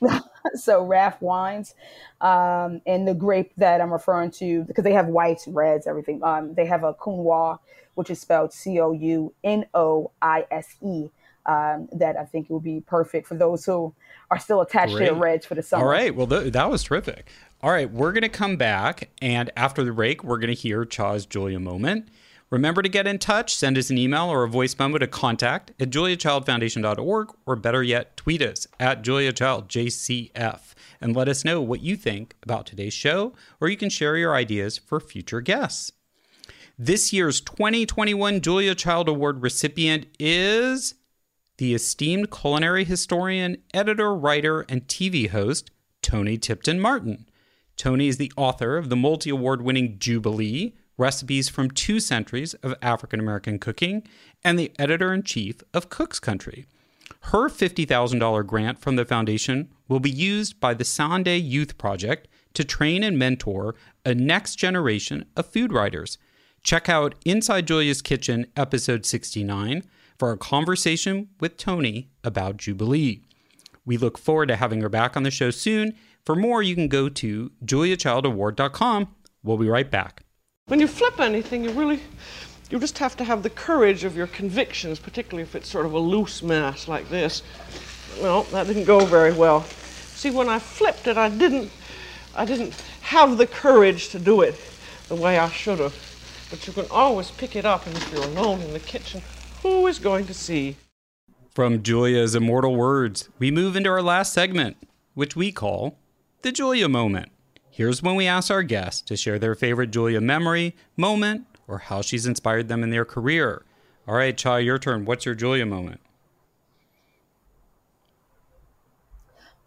so Raft wines, um, and the grape that I'm referring to because they have whites, reds, everything. Um, they have a Counoise, which is spelled C O U N O I S E. Um, that I think will be perfect for those who are still attached to
Great.
the reds for the summer.
All right. Well, th- that was terrific. All right. We're going to come back. And after the break, we're going to hear Cha's Julia moment. Remember to get in touch. Send us an email or a voice memo to contact at juliachildfoundation.org or better yet, tweet us at juliachildjcf and let us know what you think about today's show or you can share your ideas for future guests. This year's 2021 Julia Child Award recipient is the esteemed culinary historian, editor, writer, and TV host, Tony Tipton Martin. Toni is the author of the multi award winning Jubilee Recipes from Two Centuries of African American Cooking and the editor in chief of Cook's Country. Her $50,000 grant from the foundation will be used by the SANDE Youth Project to train and mentor a next generation of food writers. Check out Inside Julia's Kitchen, episode 69, for a conversation with Toni about Jubilee. We look forward to having her back on the show soon. For more, you can go to juliachildaward.com. We'll be right back.
When you flip anything, you really, you just have to have the courage of your convictions, particularly if it's sort of a loose mass like this. No, that didn't go very well. See, when I flipped it, I didn't I didn't have the courage to do it the way I should have. But you can always pick it up, and if you're alone in the kitchen, who is going to see?
From Julia's immortal words, we move into our last segment, which we call the Julia moment. Here's when we ask our guests to share their favorite Julia memory, moment, or how she's inspired them in their career. All right, Cha, your turn. What's your Julia moment?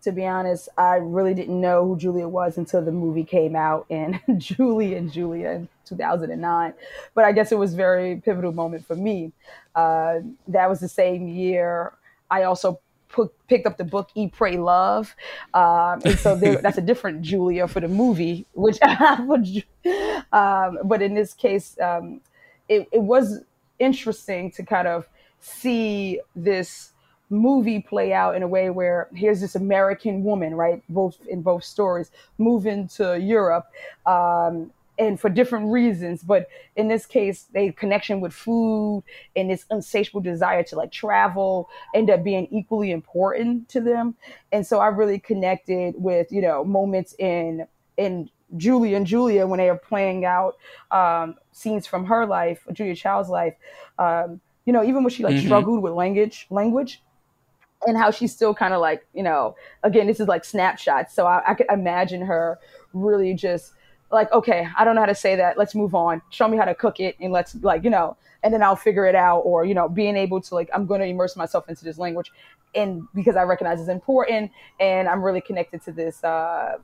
To be honest, I really didn't know who Julia was until the movie came out in Julie and Julia in 2009. But I guess it was a very pivotal moment for me. Uh, that was the same year I also put, picked up the book Eat, Pray, Love. Um, and so there, that's a different Julia for the movie, which um, but in this case, um, it, it was interesting to kind of see this movie play out in a way where here's this American woman, right, both in both stories, moving to Europe, um, and for different reasons. But in this case, a connection with food and this insatiable desire to like travel end up being equally important to them. And so I really connected with you know moments in in Julie and Julia when they are playing out um, scenes from her life, Julia Child's life. Um, you know, even when she like mm-hmm. struggled with language, language, and how she's still kind of like, you know, again, this is like snapshots. So I, I could imagine her really just like, okay, I don't know how to say that. Let's move on. Show me how to cook it, and let's like, you know, and then I'll figure it out. Or you know, being able to like, I'm going to immerse myself into this language, and because I recognize it's important, and I'm really connected to this uh,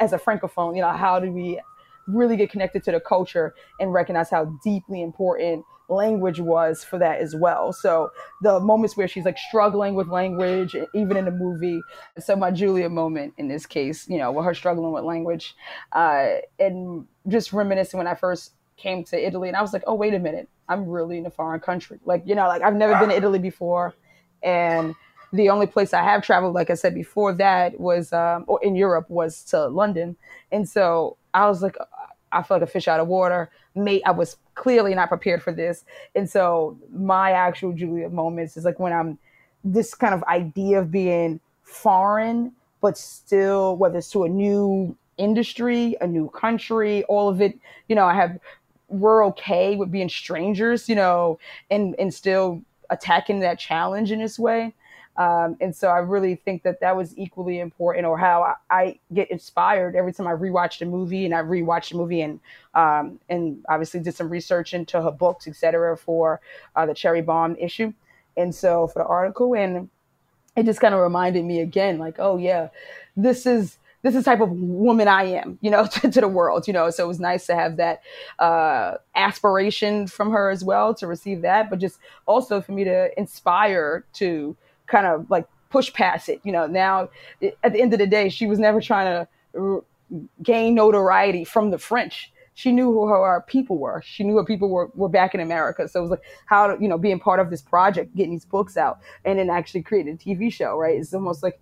as a francophone. You know, how do we really get connected to the culture and recognize how deeply important language was for that as well. So the moments where she's like struggling with language, even in the movie. So my Julia moment in this case, you know, with her struggling with language, uh, and just reminiscing when I first came to Italy, and I was like, oh wait a minute, I'm really in a foreign country. Like you know, like I've never been to Italy before, and the only place I have traveled, like I said before that, was um, or in Europe was to London, and so I was like, I feel like a fish out of water. Mate, I was clearly not prepared for this. And so my actual Julia moments is like when I'm this kind of idea of being foreign, but still, whether it's to a new industry, a new country, all of it, you know, I have we're okay with being strangers, you know, and and still attacking that challenge in this way. Um, and so I really think that that was equally important, or how I, I, get inspired every time I rewatch the movie, and I rewatched the movie, and um, and obviously did some research into her books, etc., for uh, the Cherry Bombe issue, and so for the article, and it just kind of reminded me again, like, oh yeah, this is this is the type of woman I am, you know, to, to, the world, you know. So it was nice to have that uh, aspiration from her as well to receive that, but just also for me to inspire to kind of like push past it. You know, now at the end of the day, she was never trying to gain notoriety from the French. She knew who her people were. She knew her people were, were back in America. So it was like how you know, being part of this project, getting these books out, and then actually creating a TV show, right? It's almost like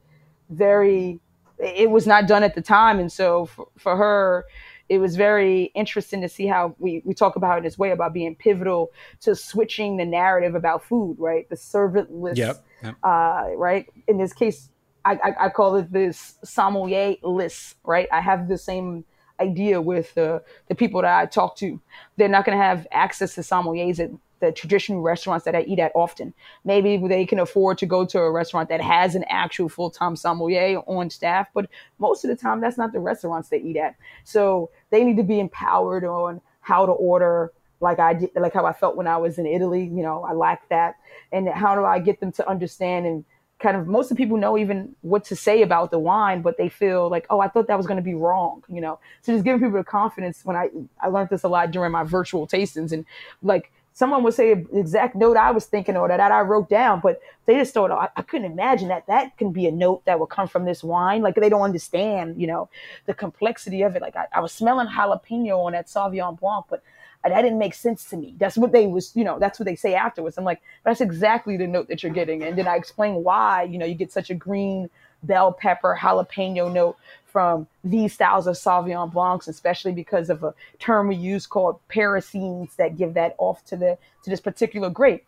very, it was not done at the time. And so for, for her, it was very interesting to see how we, we talk about it in this way about being pivotal to switching the narrative about food, right? The servantless, yep, yep. Uh, right? In this case, I, I, I, call it this sommelierless, right? I have the same idea with uh, the people that I talk to. They're not going to have access to sommeliers at the traditional restaurants that I eat at often. Maybe they can afford to go to a restaurant that has an actual full time sommelier on staff, but most of the time that's not the restaurants they eat at. So they need to be empowered on how to order like I did, like how I felt when I was in Italy. You know, I lack that. And how do I get them to understand and kind of most of the people know even what to say about the wine, but they feel like, oh, I thought that was going to be wrong, you know. So just giving people the confidence. When I I learned this a lot during my virtual tastings, and like someone would say the exact note I was thinking or that I wrote down, but they just thought, oh, I, couldn't imagine that that can be a note that would come from this wine. Like they don't understand, you know, the complexity of it. Like I, I was smelling jalapeno on that Sauvignon Blanc, but that didn't make sense to me. That's what they was, you know, that's what they say afterwards. I'm like, that's exactly the note that you're getting. And then I explain why, you know, you get such a green bell pepper jalapeno note from these styles of Sauvignon Blancs, especially because of a term we use called pyrazines that give that off to the to this particular grape.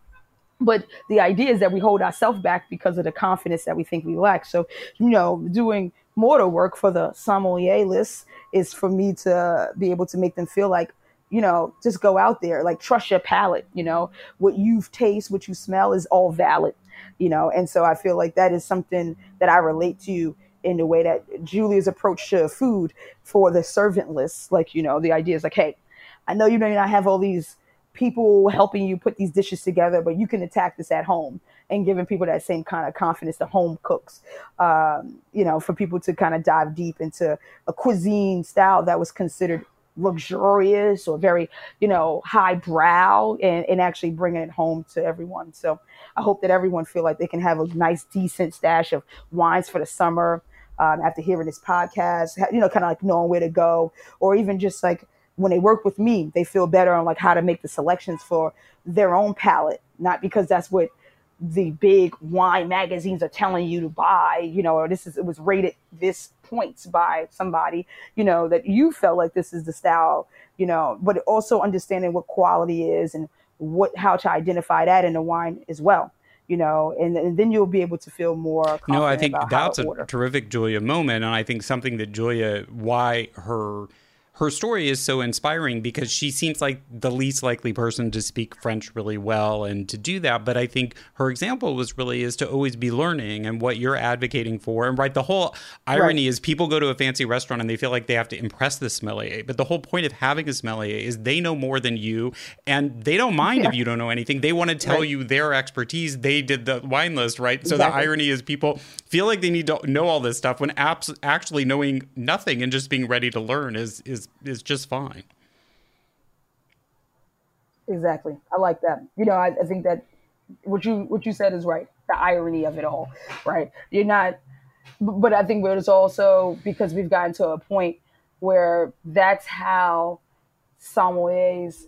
but the idea is that we hold ourselves back because of the confidence that we think we lack. So, you know, doing mortar work for the sommelierless is for me to be able to make them feel like, you know, just go out there, like trust your palate, you know, what you've taste, what you smell is all valid, you know, and so I feel like that is something that I relate to in the way that Julia's approach to food for the servantless. Like, you know, the idea is like, hey, I know you may not have all these people helping you put these dishes together, but you can attack this at home and giving people that same kind of confidence to home cooks. Um, you know, for people to kind of dive deep into a cuisine style that was considered luxurious or very, you know, highbrow and, and actually bringing it home to everyone. So I hope that everyone feel like they can have a nice, decent stash of wines for the summer. Um, after hearing this podcast, you know, kind of like knowing where to go, or even just like when they work with me, they feel better on like how to make the selections for their own palate, not because that's what the big wine magazines are telling you to buy, you know, or this is it was rated this points by somebody, you know, that you felt like this is the style, you know, but also understanding what quality is and what how to identify that in the wine as well you know, and, and then you'll be able to feel more.
No, I think that's a terrific Julia moment, and I think something that Julia, why her her story is so inspiring because she seems like the least likely person to speak French really well and to do that. But I think her example was really is to always be learning and what you're advocating for. And right, the whole irony right. is people go to a fancy restaurant and they feel like they have to impress the sommelier. But the whole point of having a sommelier is they know more than you and they don't mind yeah. if you don't know anything. They want to tell right. you their expertise. They did the wine list, right? So exactly. the irony is people feel like they need to know all this stuff when apps actually knowing nothing and just being ready to learn is is is just fine.
Exactly. I like that. You know, I, I think that what you what you said is right. The irony of it all, right? You're not, but I think it's also because we've gotten to a point where that's how sommeliers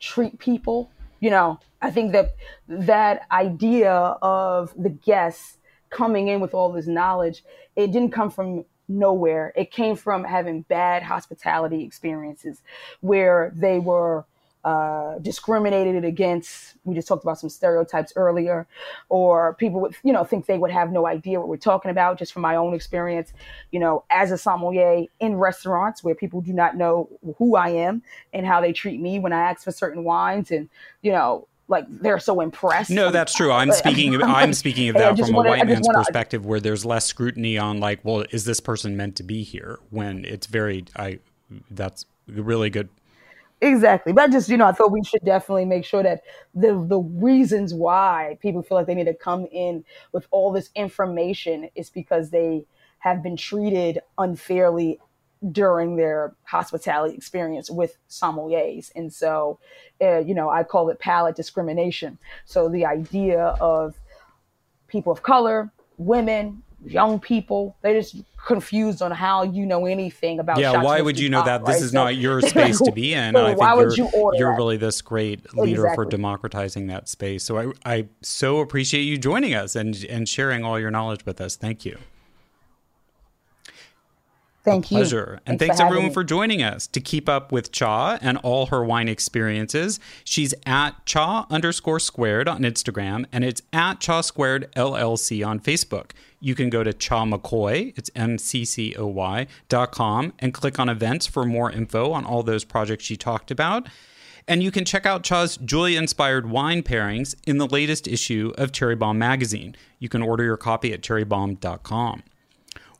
treat people. You know, I think that that idea of the guests coming in with all this knowledge, it didn't come from nowhere. It came from having bad hospitality experiences where they were uh, discriminated against. We just talked about some stereotypes earlier, or people would, you know, think they would have no idea what we're talking about. Just from my own experience, you know, as a sommelier in restaurants where people do not know who I am and how they treat me when I ask for certain wines, and you know, like they're so impressed.
No, that's true. I'm speaking. Of, I'm speaking of that from wanna, a white man's wanna, perspective, where there's less scrutiny on like, well, is this person meant to be here? When it's very, I, that's really good.
Exactly, but I just you know I thought we should definitely make sure that the the reasons why people feel like they need to come in with all this information is because they have been treated unfairly during their hospitality experience with sommeliers. And so, uh, you know, I call it palate discrimination. So the idea of people of color, women, young people, they're just confused on how you know anything about.
Yeah, why would you know that? This is so, not your space to be in.
so I think why would you order
you're really this great leader exactly. for democratizing that space. So I, I so appreciate you joining us and and sharing all your knowledge with us. Thank you.
Thank
a
you.
Pleasure. And thanks, thanks everyone me. for joining us. To keep up with Cha and all her wine experiences, she's at Cha underscore squared on Instagram and it's at Cha squared LLC on Facebook. You can go to Cha McCoy, it's M C C O Y dot com, and click on events for more info on all those projects she talked about. And you can check out Cha's Julia inspired wine pairings in the latest issue of Cherry Bombe magazine. You can order your copy at cherrybombe.com.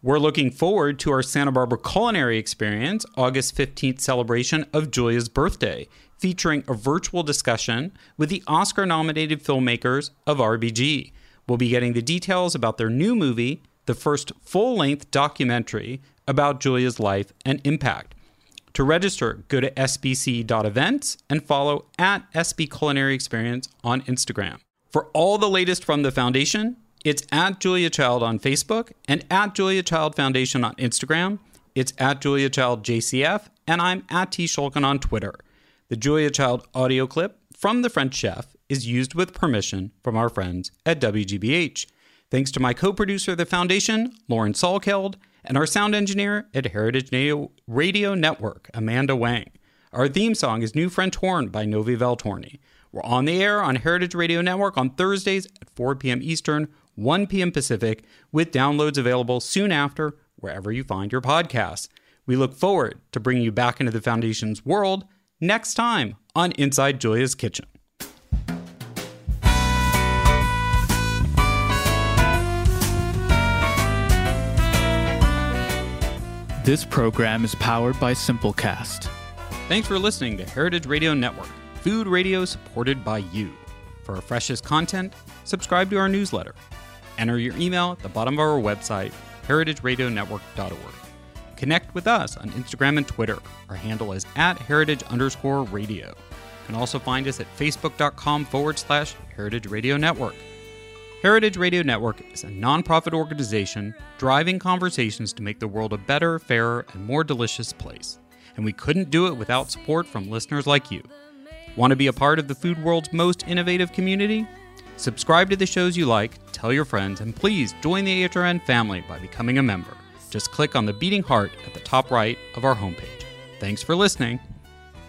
We're looking forward to our Santa Barbara culinary experience, August 15th celebration of Julia's birthday, featuring a virtual discussion with the Oscar nominated filmmakers of RBG. We'll be getting the details about their new movie, the first full length documentary about Julia's life and impact. To register, go to sbc.events and follow at SB Culinary Experience on Instagram. For all the latest from the foundation, it's at Julia Child on Facebook and at Julia Child Foundation on Instagram. It's at Julia Child JCF, and I'm at T. Schulkin on Twitter. The Julia Child audio clip from The French Chef is used with permission from our friends at WGBH. Thanks to my co producer of the foundation, Lauren Salkeld, and our sound engineer at Heritage Radio Network, Amanda Wang. Our theme song is New French Horn by Novi Valtorni. We're on the air on Heritage Radio Network on Thursdays at 4 p.m. Eastern, 1 p.m. Pacific, with downloads available soon after wherever you find your podcasts. We look forward to bringing you back into the Foundation's world next time on Inside Julia's Kitchen.
This program is powered by Simplecast.
Thanks for listening to Heritage Radio Network, food radio supported by you. For our freshest content, subscribe to our newsletter. Enter your email at the bottom of our website, heritageradionetwork.org. Connect with us on Instagram and Twitter. Our handle is at heritage underscore radio. You can also find us at facebook.com forward slash heritage radio network. Heritage Radio Network is a nonprofit organization driving conversations to make the world a better, fairer, and more delicious place. And we couldn't do it without support from listeners like you. Want to be a part of the food world's most innovative community? Subscribe to the shows you like, tell your friends, and please join the HRN family by becoming a member. Just click on the beating heart at the top right of our homepage. Thanks for listening.